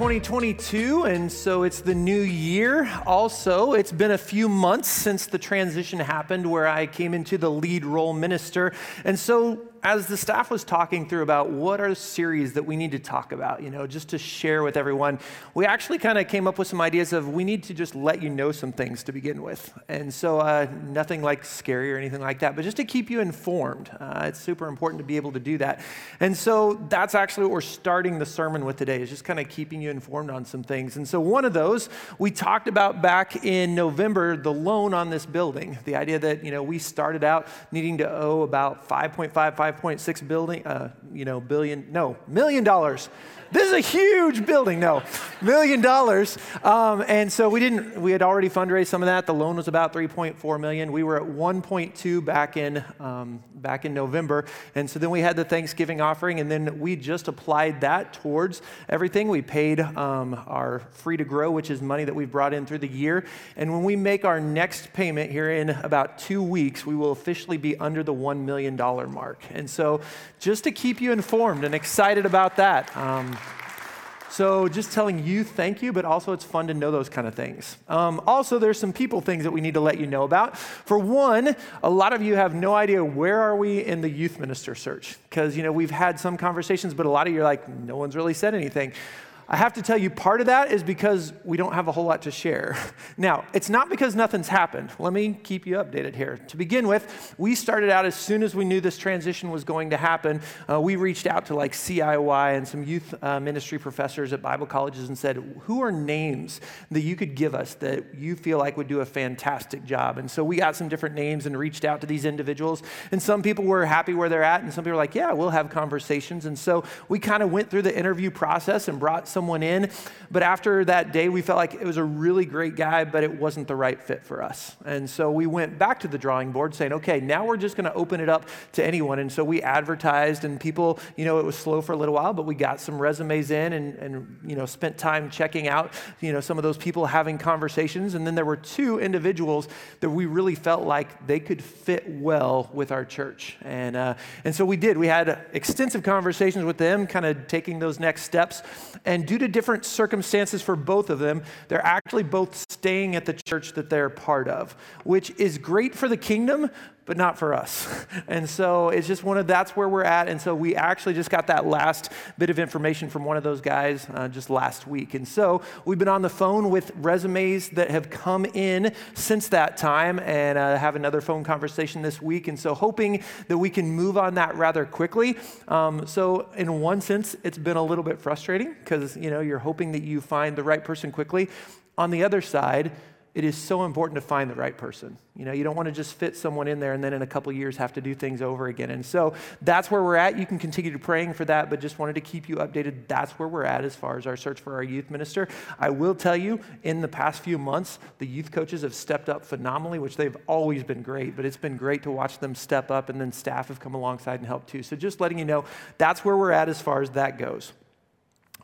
2022, and so it's the new year. Also, it's been a few months since the transition happened where I came into the lead role minister. And so as the staff was talking through about what are series that we need to talk about, you know, just to share with everyone, we actually kind of came up with some ideas of we need to just let you know some things to begin with. And so, uh, nothing like scary or anything like that, but just to keep you informed. Uh, it's super important to be able to do that. And so, that's actually what we're starting the sermon with today, is just kind of keeping you informed on some things. And so, one of those we talked about back in November the loan on this building, the idea that, you know, we started out needing to owe about 5.55 5.6 building, uh, you know, billion, no, million dollars this is a huge building. No, million dollars. Um, and so we didn't, we had already fundraised some of that. The loan was about 3.4 million. We were at 1.2 back in, um, back in November. And so then we had the Thanksgiving offering, and then we just applied that towards everything. We paid um, our free to grow, which is money that we've brought in through the year. And when we make our next payment here in about two weeks, we will officially be under the $1 million mark. And so just to keep you informed and excited about that. Um, so just telling you thank you, but also it's fun to know those kind of things. Um, also, there's some people things that we need to let you know about. For one, a lot of you have no idea where are we in the youth minister search because you know we've had some conversations, but a lot of you are like, no one's really said anything. I have to tell you, part of that is because we don't have a whole lot to share. Now, it's not because nothing's happened. Let me keep you updated here. To begin with, we started out as soon as we knew this transition was going to happen. Uh, we reached out to like CIY and some youth uh, ministry professors at Bible colleges and said, Who are names that you could give us that you feel like would do a fantastic job? And so we got some different names and reached out to these individuals. And some people were happy where they're at, and some people were like, Yeah, we'll have conversations. And so we kind of went through the interview process and brought some someone in. But after that day, we felt like it was a really great guy, but it wasn't the right fit for us. And so we went back to the drawing board saying, okay, now we're just going to open it up to anyone. And so we advertised, and people, you know, it was slow for a little while, but we got some resumes in and, and you know, spent time checking out, you know, some of those people having conversations. And then there were two individuals that we really felt like they could fit well with our church. And, uh, and so we did. We had extensive conversations with them, kind of taking those next steps. And due to different circumstances for both of them, they're actually both staying at the church that they're part of, which is great for the kingdom, but not for us. And so it's just one of that's where we're at. And so we actually just got that last bit of information from one of those guys uh, just last week. And so we've been on the phone with resumes that have come in since that time and uh, have another phone conversation this week. And so hoping that we can move on that rather quickly. Um, so in one sense, it's been a little bit frustrating because you know you're hoping that you find the right person quickly. On the other side, it is so important to find the right person. You know, you don't want to just fit someone in there and then in a couple years have to do things over again. And so that's where we're at. You can continue to praying for that, but just wanted to keep you updated. That's where we're at as far as our search for our youth minister. I will tell you, in the past few months, the youth coaches have stepped up phenomenally, which they've always been great, but it's been great to watch them step up and then staff have come alongside and helped too. So just letting you know, that's where we're at as far as that goes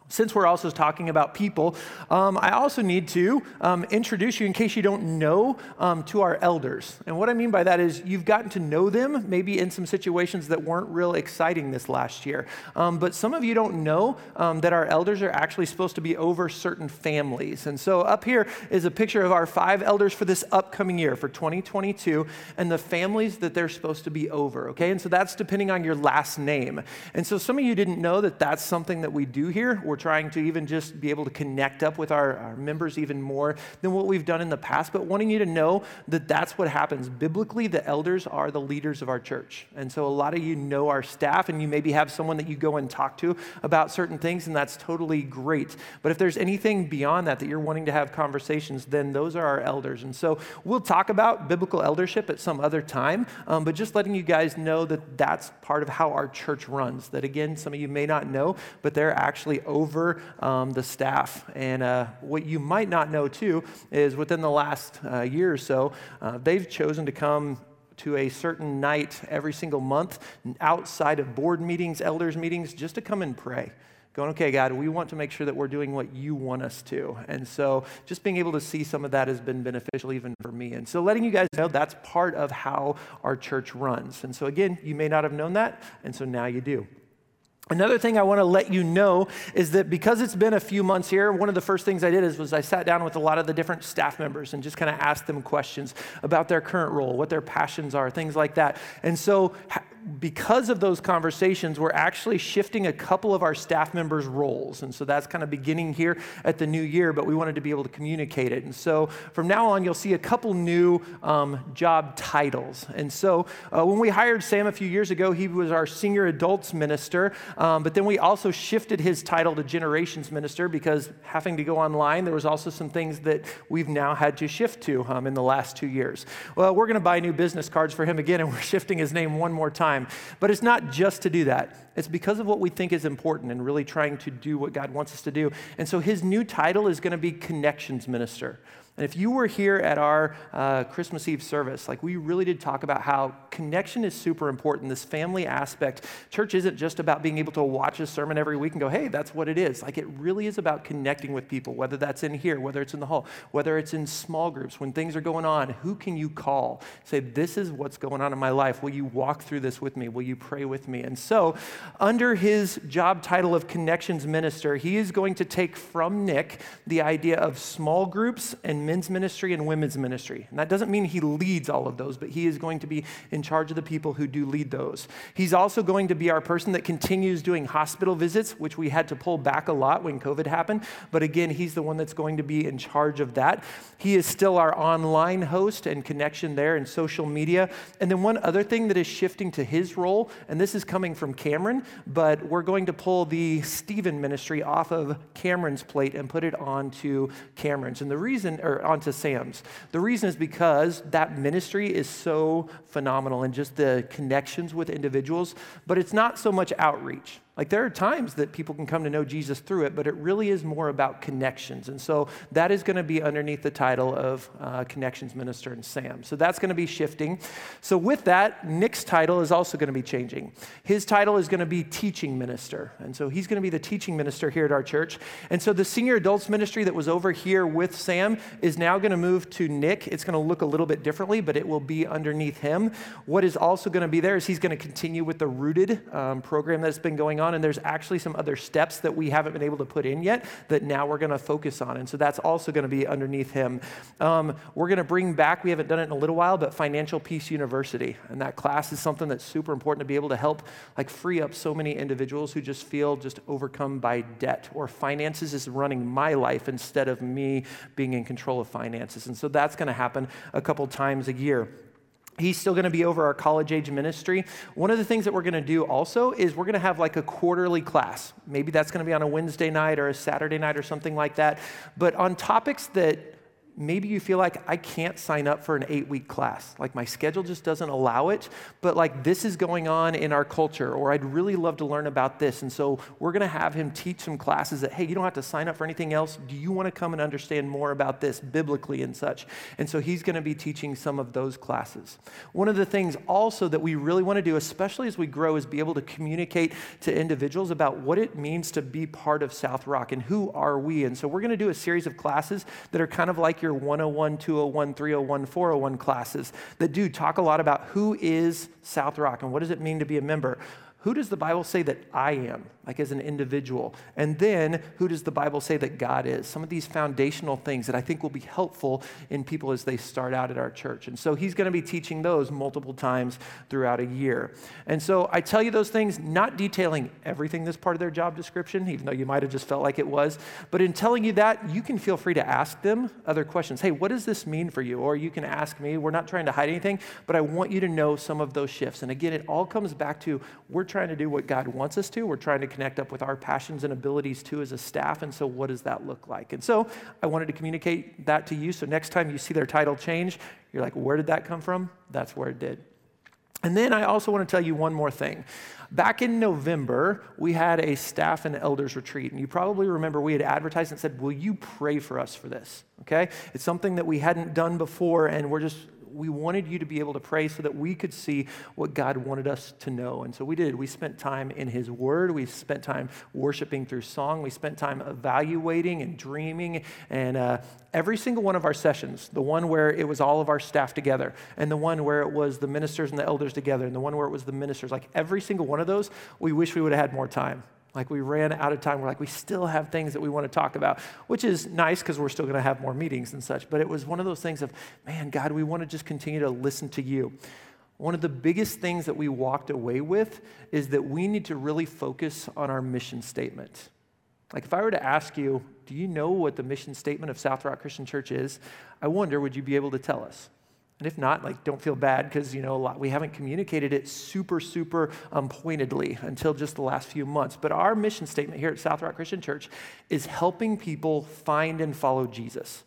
since we're also talking about people, um, I also need to um, introduce you, in case you don't know, um, to our elders. And what I mean by that is you've gotten to know them maybe in some situations that weren't real exciting this last year. Um, but some of you don't know um, that our elders are actually supposed to be over certain families. And so up here is a picture of our five elders for this upcoming year, for 2022, and the families that they're supposed to be over, okay? And so that's depending on your last name. And so some of you didn't know that that's something that we do here. We're we're trying to even just be able to connect up with our, our members even more than what we've done in the past, but wanting you to know that that's what happens. Biblically, the elders are the leaders of our church. And so a lot of you know our staff, and you maybe have someone that you go and talk to about certain things, and that's totally great. But if there's anything beyond that that you're wanting to have conversations, then those are our elders. And so we'll talk about biblical eldership at some other time, um, but just letting you guys know that that's part of how our church runs. That again, some of you may not know, but they're actually over over um, the staff. And uh, what you might not know, too, is within the last uh, year or so, uh, they've chosen to come to a certain night every single month outside of board meetings, elders' meetings, just to come and pray going, okay, God, we want to make sure that we're doing what you want us to. And so just being able to see some of that has been beneficial even for me. And so letting you guys know that's part of how our church runs. And so again, you may not have known that, and so now you do. Another thing I want to let you know is that because it's been a few months here, one of the first things I did is was I sat down with a lot of the different staff members and just kind of asked them questions about their current role, what their passions are, things like that. And so because of those conversations, we're actually shifting a couple of our staff members' roles. And so that's kind of beginning here at the new year, but we wanted to be able to communicate it. And so from now on, you'll see a couple new um, job titles. And so uh, when we hired Sam a few years ago, he was our senior adults minister, um, but then we also shifted his title to generations minister because having to go online, there was also some things that we've now had to shift to um, in the last two years. Well, we're going to buy new business cards for him again, and we're shifting his name one more time time. But it's not just to do that, it's because of what we think is important and really trying to do what God wants us to do. And so his new title is going to be Connections Minister. And if you were here at our uh, Christmas Eve service, like we really did talk about how connection is super important, this family aspect. Church isn't just about being able to watch a sermon every week and go, hey, that's what it is. Like it really is about connecting with people, whether that's in here, whether it's in the hall, whether it's in small groups, when things are going on, who can you call? Say, this is what's going on in my life. Will you walk through this with me? Will you pray with me? And so, under his job title of Connections Minister, he is going to take from Nick the idea of small groups and men's ministry and women's ministry. And that doesn't mean he leads all of those, but he is going to be in charge of the people who do lead those. He's also going to be our person that continues doing hospital visits, which we had to pull back a lot when COVID happened. But again, he's the one that's going to be in charge of that. He is still our online host and connection there in social media. And then one other thing that is shifting to his role, and this is coming from Cameron, but we're going to pull the Stephen ministry off of Cameron's plate and put it onto Cameron's. And the reason, onto Sam's. The reason is because that ministry is so phenomenal and just the connections with individuals, but it's not so much outreach. Like there are times that people can come to know Jesus through it, but it really is more about connections. And so that is going to be underneath the title of uh, Connections Minister and Sam. So that's going to be shifting. So with that, Nick's title is also going to be changing. His title is going to be Teaching Minister. And so he's going to be the teaching minister here at our church. And so the senior adults ministry that was over here with Sam is now going to move to Nick. It's going to look a little bit differently, but it will be underneath him. What is also going to be there is he's going to continue with the Rooted um, program that's been going on on, and there's actually some other steps that we haven't been able to put in yet that now we're going to focus on. And so that's also going to be underneath him. Um, we're going to bring back, we haven't done it in a little while, but Financial Peace University. And that class is something that's super important to be able to help like free up so many individuals who just feel just overcome by debt or finances is running my life instead of me being in control of finances. And so that's going to happen a couple times a year. He's still going to be over our college age ministry. One of the things that we're going to do also is we're going to have like a quarterly class. Maybe that's going to be on a Wednesday night or a Saturday night or something like that. But on topics that maybe you feel like I can't sign up for an eight week class. Like my schedule just doesn't allow it, but like this is going on in our culture, or I'd really love to learn about this. And so we're going to have him teach some classes that, hey, you don't have to sign up for anything else. Do you want to come and understand more about this biblically and such? And so he's going to be teaching some of those classes. One of the things also that we really want to do, especially as we grow, is be able to communicate to individuals about what it means to be part of South Rock and who are we. And so we're going to do a series of classes that are kind of like your your 101, 201, 301, 401 classes that do talk a lot about who is South Rock and what does it mean to be a member. Who does the Bible say that I am, like as an individual? And then who does the Bible say that God is? Some of these foundational things that I think will be helpful in people as they start out at our church. And so he's going to be teaching those multiple times throughout a year. And so I tell you those things, not detailing everything that's part of their job description, even though you might have just felt like it was. But in telling you that, you can feel free to ask them other questions. Hey, what does this mean for you? Or you can ask me. We're not trying to hide anything, but I want you to know some of those shifts. And again, it all comes back to we're trying to do what God wants us to. We're trying to connect up with our passions and abilities too as a staff. And so, what does that look like? And so, I wanted to communicate that to you. So, next time you see their title change, you're like, where did that come from? That's where it did. And then I also want to tell you one more thing. Back in November, we had a staff and elders retreat. And you probably remember we had advertised and said, Will you pray for us for this? Okay? It's something that we hadn't done before, and we're just we wanted you to be able to pray so that we could see what God wanted us to know. And so we did. We spent time in His Word. We spent time worshiping through song. We spent time evaluating and dreaming. And uh, every single one of our sessions, the one where it was all of our staff together, and the one where it was the ministers and the elders together, and the one where it was the ministers, like every single one of those, we wish we would have had more time. Like we ran out of time. We're like, we still have things that we want to talk about, which is nice because we're still going to have more meetings and such. But it was one of those things of, man, God, we want to just continue to listen to you. One of the biggest things that we walked away with is that we need to really focus on our mission statement. Like, if I were to ask you, do you know what the mission statement of South Rock Christian Church is? I wonder, would you be able to tell us? And if not, like, don't feel bad because, you know, lot, we haven't communicated it super, super um, pointedly until just the last few months. But our mission statement here at South Rock Christian Church is helping people find and follow Jesus.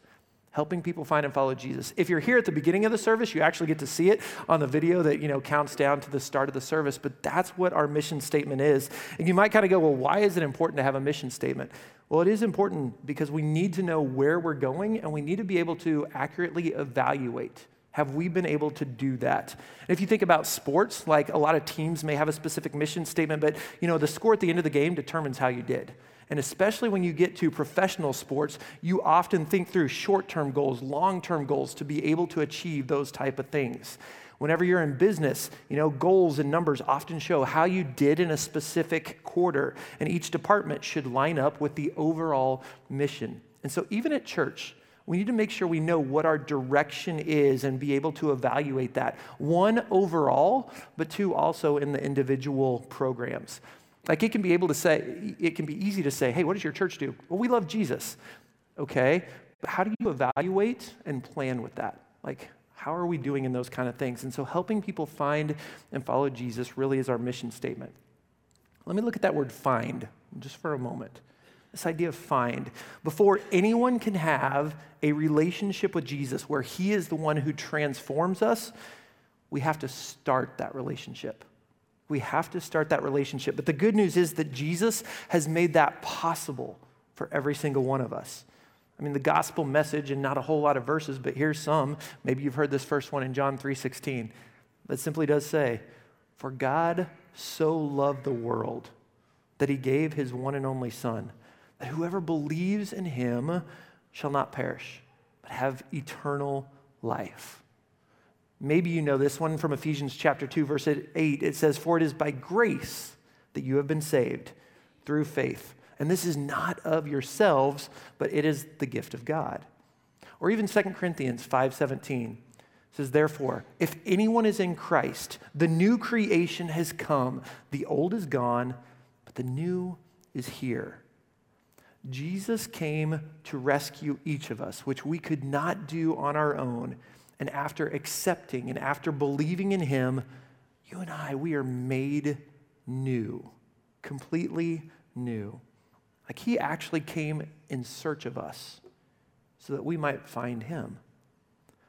Helping people find and follow Jesus. If you're here at the beginning of the service, you actually get to see it on the video that, you know, counts down to the start of the service. But that's what our mission statement is. And you might kind of go, well, why is it important to have a mission statement? Well, it is important because we need to know where we're going and we need to be able to accurately evaluate have we been able to do that? And if you think about sports, like a lot of teams may have a specific mission statement, but you know, the score at the end of the game determines how you did. And especially when you get to professional sports, you often think through short-term goals, long-term goals to be able to achieve those type of things. Whenever you're in business, you know, goals and numbers often show how you did in a specific quarter, and each department should line up with the overall mission. And so even at church, we need to make sure we know what our direction is and be able to evaluate that. One, overall, but two, also in the individual programs. Like it can be able to say, it can be easy to say, hey, what does your church do? Well, we love Jesus. Okay, but how do you evaluate and plan with that? Like, how are we doing in those kind of things? And so, helping people find and follow Jesus really is our mission statement. Let me look at that word find just for a moment. This idea of find. Before anyone can have a relationship with Jesus where he is the one who transforms us, we have to start that relationship. We have to start that relationship. But the good news is that Jesus has made that possible for every single one of us. I mean, the gospel message, and not a whole lot of verses, but here's some. Maybe you've heard this first one in John 3:16. That simply does say, For God so loved the world that he gave his one and only Son that whoever believes in him shall not perish, but have eternal life. Maybe you know this one from Ephesians chapter 2, verse 8. It says, For it is by grace that you have been saved through faith. And this is not of yourselves, but it is the gift of God. Or even 2 Corinthians 5:17 says, Therefore, if anyone is in Christ, the new creation has come. The old is gone, but the new is here. Jesus came to rescue each of us, which we could not do on our own. And after accepting and after believing in him, you and I, we are made new, completely new. Like he actually came in search of us so that we might find him,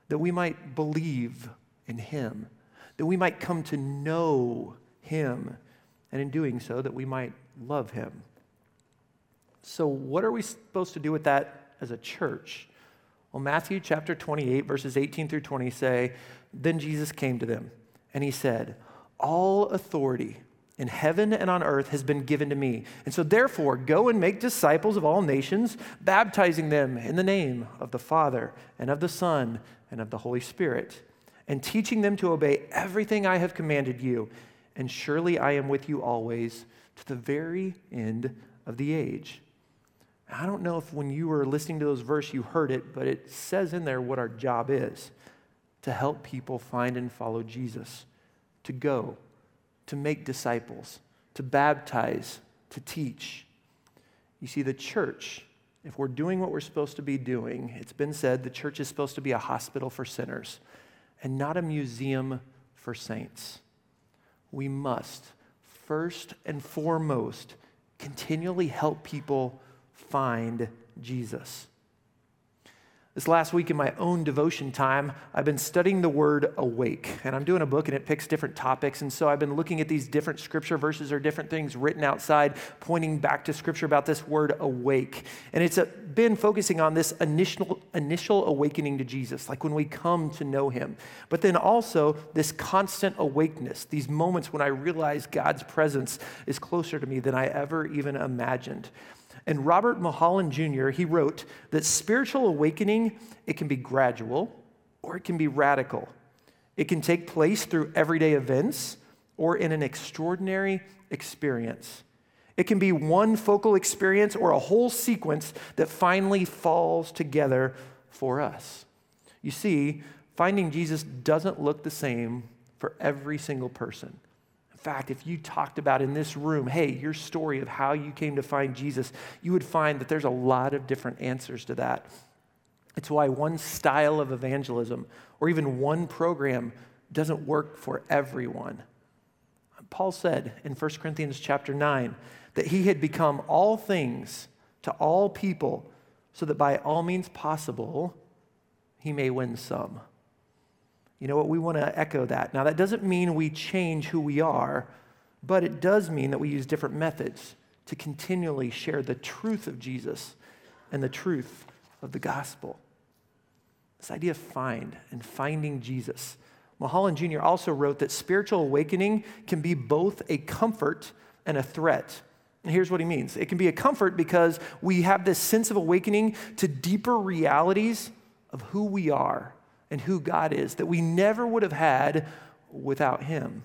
that we might believe in him, that we might come to know him, and in doing so, that we might love him. So, what are we supposed to do with that as a church? Well, Matthew chapter 28, verses 18 through 20 say, Then Jesus came to them, and he said, All authority in heaven and on earth has been given to me. And so, therefore, go and make disciples of all nations, baptizing them in the name of the Father, and of the Son, and of the Holy Spirit, and teaching them to obey everything I have commanded you. And surely I am with you always to the very end of the age. I don't know if when you were listening to those verses you heard it, but it says in there what our job is to help people find and follow Jesus, to go, to make disciples, to baptize, to teach. You see, the church, if we're doing what we're supposed to be doing, it's been said the church is supposed to be a hospital for sinners and not a museum for saints. We must, first and foremost, continually help people find Jesus. This last week in my own devotion time, I've been studying the word awake. And I'm doing a book and it picks different topics. And so I've been looking at these different scripture verses or different things written outside, pointing back to scripture about this word awake. And it's been focusing on this initial, initial awakening to Jesus, like when we come to know him. But then also this constant awakeness, these moments when I realize God's presence is closer to me than I ever even imagined. And Robert Mulholland Jr., he wrote that spiritual awakening, it can be gradual or it can be radical. It can take place through everyday events or in an extraordinary experience. It can be one focal experience or a whole sequence that finally falls together for us. You see, finding Jesus doesn't look the same for every single person fact, if you talked about in this room, hey, your story of how you came to find Jesus, you would find that there's a lot of different answers to that. It's why one style of evangelism or even one program doesn't work for everyone. Paul said in 1 Corinthians chapter 9 that he had become all things to all people so that by all means possible he may win some. You know what? We want to echo that. Now, that doesn't mean we change who we are, but it does mean that we use different methods to continually share the truth of Jesus and the truth of the gospel. This idea of find and finding Jesus. Mulholland Jr. also wrote that spiritual awakening can be both a comfort and a threat. And here's what he means it can be a comfort because we have this sense of awakening to deeper realities of who we are and who God is that we never would have had without Him.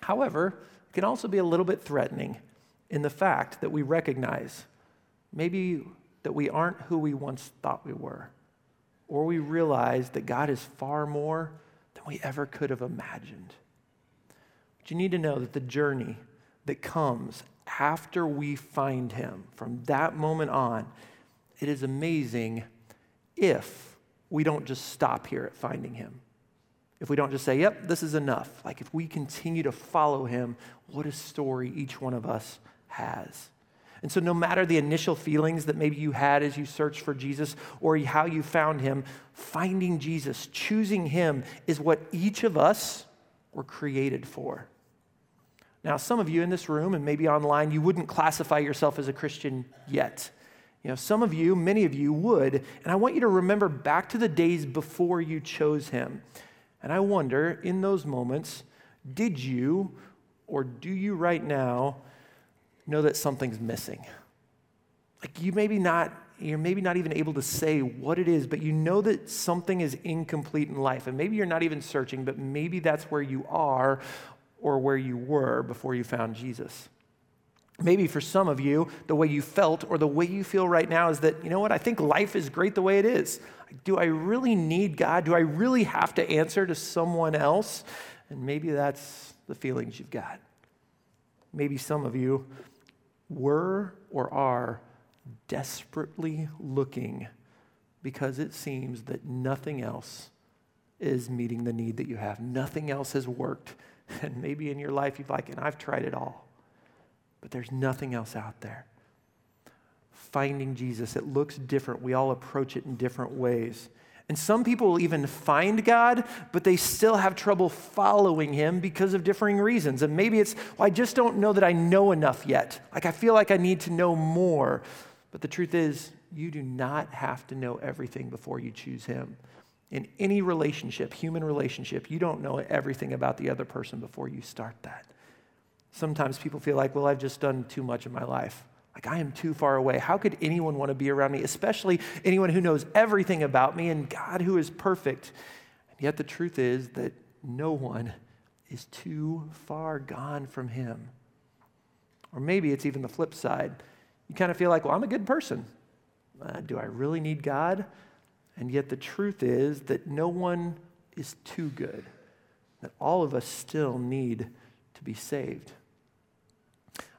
However, it can also be a little bit threatening in the fact that we recognize maybe that we aren't who we once thought we were, or we realize that God is far more than we ever could have imagined. But you need to know that the journey that comes after we find Him, from that moment on, it is amazing if we don't just stop here at finding him. If we don't just say, yep, this is enough. Like if we continue to follow him, what a story each one of us has. And so, no matter the initial feelings that maybe you had as you searched for Jesus or how you found him, finding Jesus, choosing him, is what each of us were created for. Now, some of you in this room and maybe online, you wouldn't classify yourself as a Christian yet. You know, some of you, many of you would, and I want you to remember back to the days before you chose him. And I wonder, in those moments, did you or do you right now know that something's missing? Like you maybe not you're maybe not even able to say what it is, but you know that something is incomplete in life. And maybe you're not even searching, but maybe that's where you are or where you were before you found Jesus. Maybe for some of you, the way you felt or the way you feel right now is that, you know what, I think life is great the way it is. Do I really need God? Do I really have to answer to someone else? And maybe that's the feelings you've got. Maybe some of you were or are desperately looking because it seems that nothing else is meeting the need that you have. Nothing else has worked. And maybe in your life you've like, and I've tried it all but there's nothing else out there. Finding Jesus, it looks different. We all approach it in different ways. And some people will even find God, but they still have trouble following him because of differing reasons. And maybe it's, well, I just don't know that I know enough yet. Like, I feel like I need to know more. But the truth is, you do not have to know everything before you choose him. In any relationship, human relationship, you don't know everything about the other person before you start that. Sometimes people feel like, well, I've just done too much in my life. Like, I am too far away. How could anyone want to be around me, especially anyone who knows everything about me and God who is perfect? And yet, the truth is that no one is too far gone from Him. Or maybe it's even the flip side. You kind of feel like, well, I'm a good person. Uh, do I really need God? And yet, the truth is that no one is too good, that all of us still need to be saved.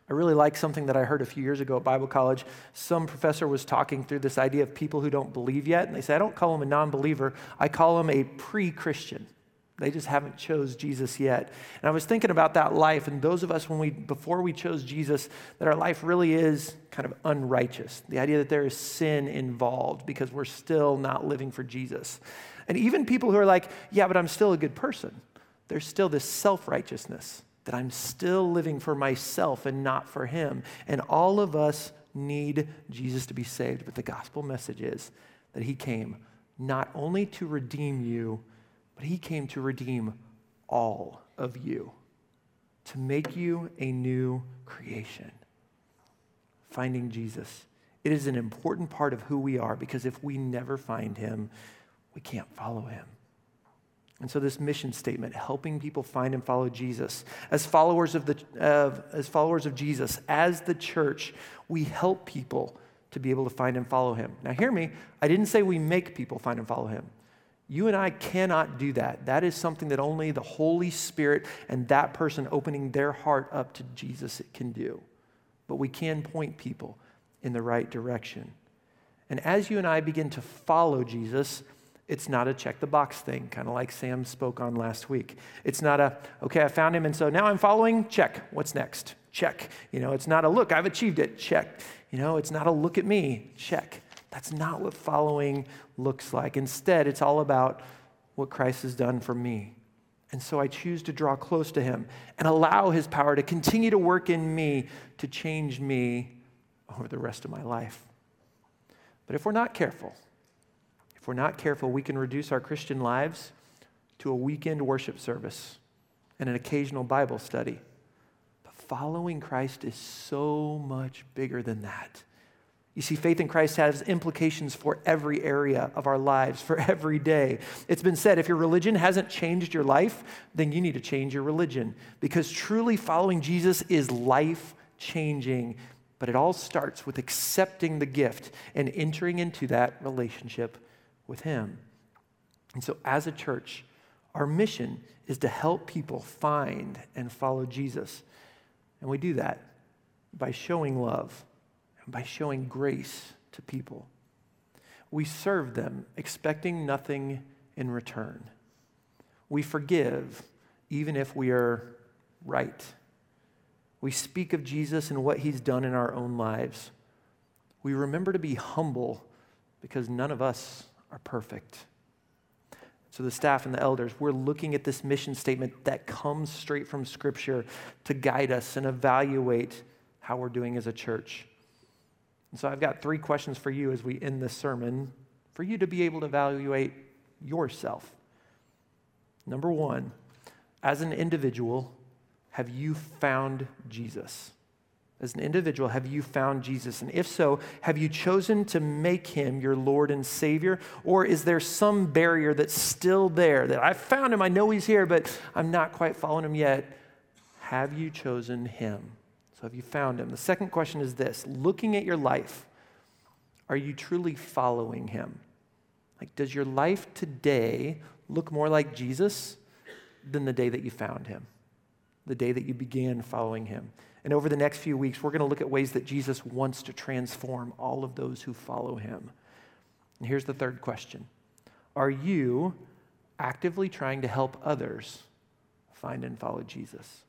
I really like something that I heard a few years ago at Bible college. Some professor was talking through this idea of people who don't believe yet, and they say, I don't call them a non believer, I call them a pre Christian. They just haven't chose Jesus yet. And I was thinking about that life and those of us when we before we chose Jesus that our life really is kind of unrighteous. The idea that there is sin involved because we're still not living for Jesus. And even people who are like, "Yeah, but I'm still a good person." There's still this self-righteousness that I'm still living for myself and not for him. And all of us need Jesus to be saved, but the gospel message is that he came not only to redeem you, but he came to redeem all of you, to make you a new creation. Finding Jesus. It is an important part of who we are because if we never find him, we can't follow him. And so, this mission statement, helping people find and follow Jesus, as followers of, the, as followers of Jesus, as the church, we help people to be able to find and follow him. Now, hear me, I didn't say we make people find and follow him. You and I cannot do that. That is something that only the Holy Spirit and that person opening their heart up to Jesus can do. But we can point people in the right direction. And as you and I begin to follow Jesus, it's not a check the box thing, kind of like Sam spoke on last week. It's not a, okay, I found him, and so now I'm following, check. What's next? Check. You know, it's not a look, I've achieved it, check. You know, it's not a look at me, check. That's not what following looks like. Instead, it's all about what Christ has done for me. And so I choose to draw close to him and allow his power to continue to work in me to change me over the rest of my life. But if we're not careful, we're not careful, we can reduce our Christian lives to a weekend worship service and an occasional Bible study. But following Christ is so much bigger than that. You see, faith in Christ has implications for every area of our lives, for every day. It's been said if your religion hasn't changed your life, then you need to change your religion because truly following Jesus is life changing. But it all starts with accepting the gift and entering into that relationship with Him. And so, as a church, our mission is to help people find and follow Jesus. And we do that by showing love and by showing grace to people. We serve them expecting nothing in return. We forgive even if we are right. We speak of Jesus and what he's done in our own lives. We remember to be humble because none of us are perfect. So, the staff and the elders, we're looking at this mission statement that comes straight from Scripture to guide us and evaluate how we're doing as a church. And so I've got three questions for you as we end this sermon for you to be able to evaluate yourself. Number one, as an individual, have you found Jesus? As an individual, have you found Jesus? And if so, have you chosen to make him your Lord and Savior? Or is there some barrier that's still there that I found him, I know he's here, but I'm not quite following him yet? Have you chosen him? So, have you found him? The second question is this looking at your life, are you truly following him? Like, does your life today look more like Jesus than the day that you found him, the day that you began following him? And over the next few weeks, we're going to look at ways that Jesus wants to transform all of those who follow him. And here's the third question Are you actively trying to help others find and follow Jesus?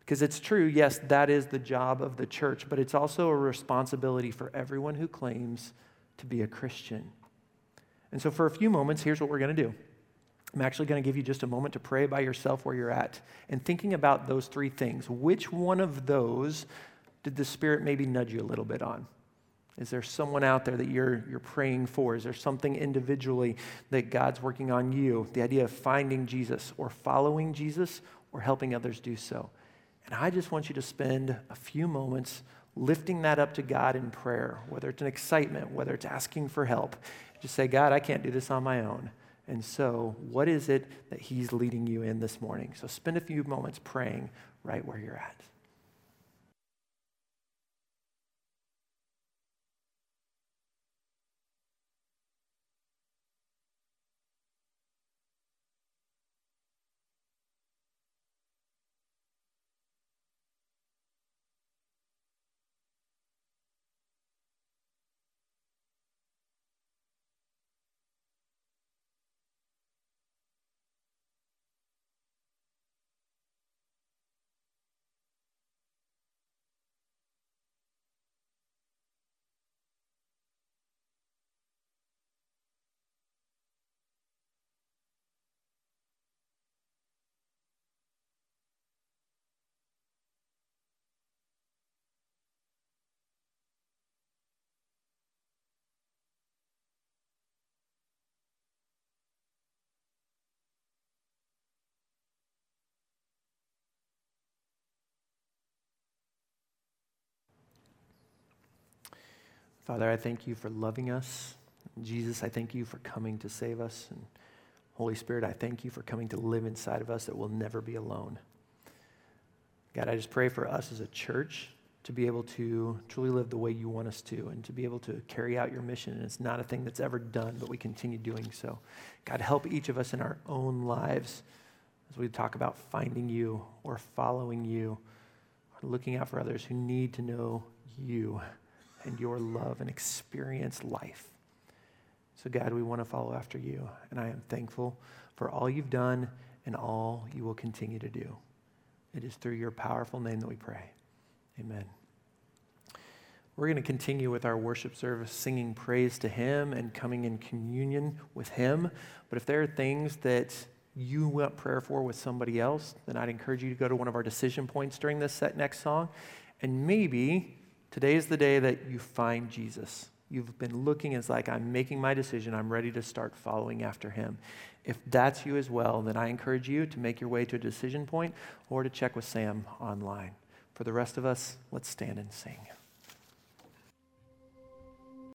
Because it's true, yes, that is the job of the church, but it's also a responsibility for everyone who claims to be a Christian. And so, for a few moments, here's what we're going to do. I'm actually going to give you just a moment to pray by yourself where you're at and thinking about those three things. Which one of those did the Spirit maybe nudge you a little bit on? Is there someone out there that you're, you're praying for? Is there something individually that God's working on you? The idea of finding Jesus or following Jesus or helping others do so. And I just want you to spend a few moments lifting that up to God in prayer, whether it's an excitement, whether it's asking for help. Just say, God, I can't do this on my own. And so, what is it that He's leading you in this morning? So, spend a few moments praying right where you're at. Father, I thank you for loving us. Jesus, I thank you for coming to save us. And Holy Spirit, I thank you for coming to live inside of us that we'll never be alone. God, I just pray for us as a church to be able to truly live the way you want us to and to be able to carry out your mission. And it's not a thing that's ever done, but we continue doing so. God, help each of us in our own lives as we talk about finding you or following you or looking out for others who need to know you and your love and experience life. So, God, we want to follow after you. And I am thankful for all you've done and all you will continue to do. It is through your powerful name that we pray. Amen. We're going to continue with our worship service, singing praise to Him and coming in communion with Him. But if there are things that you want prayer for with somebody else, then I'd encourage you to go to one of our decision points during this set next song. And maybe today is the day that you find Jesus. You've been looking as like, I'm making my decision. I'm ready to start following after him. If that's you as well, then I encourage you to make your way to a decision point or to check with Sam online. For the rest of us, let's stand and sing.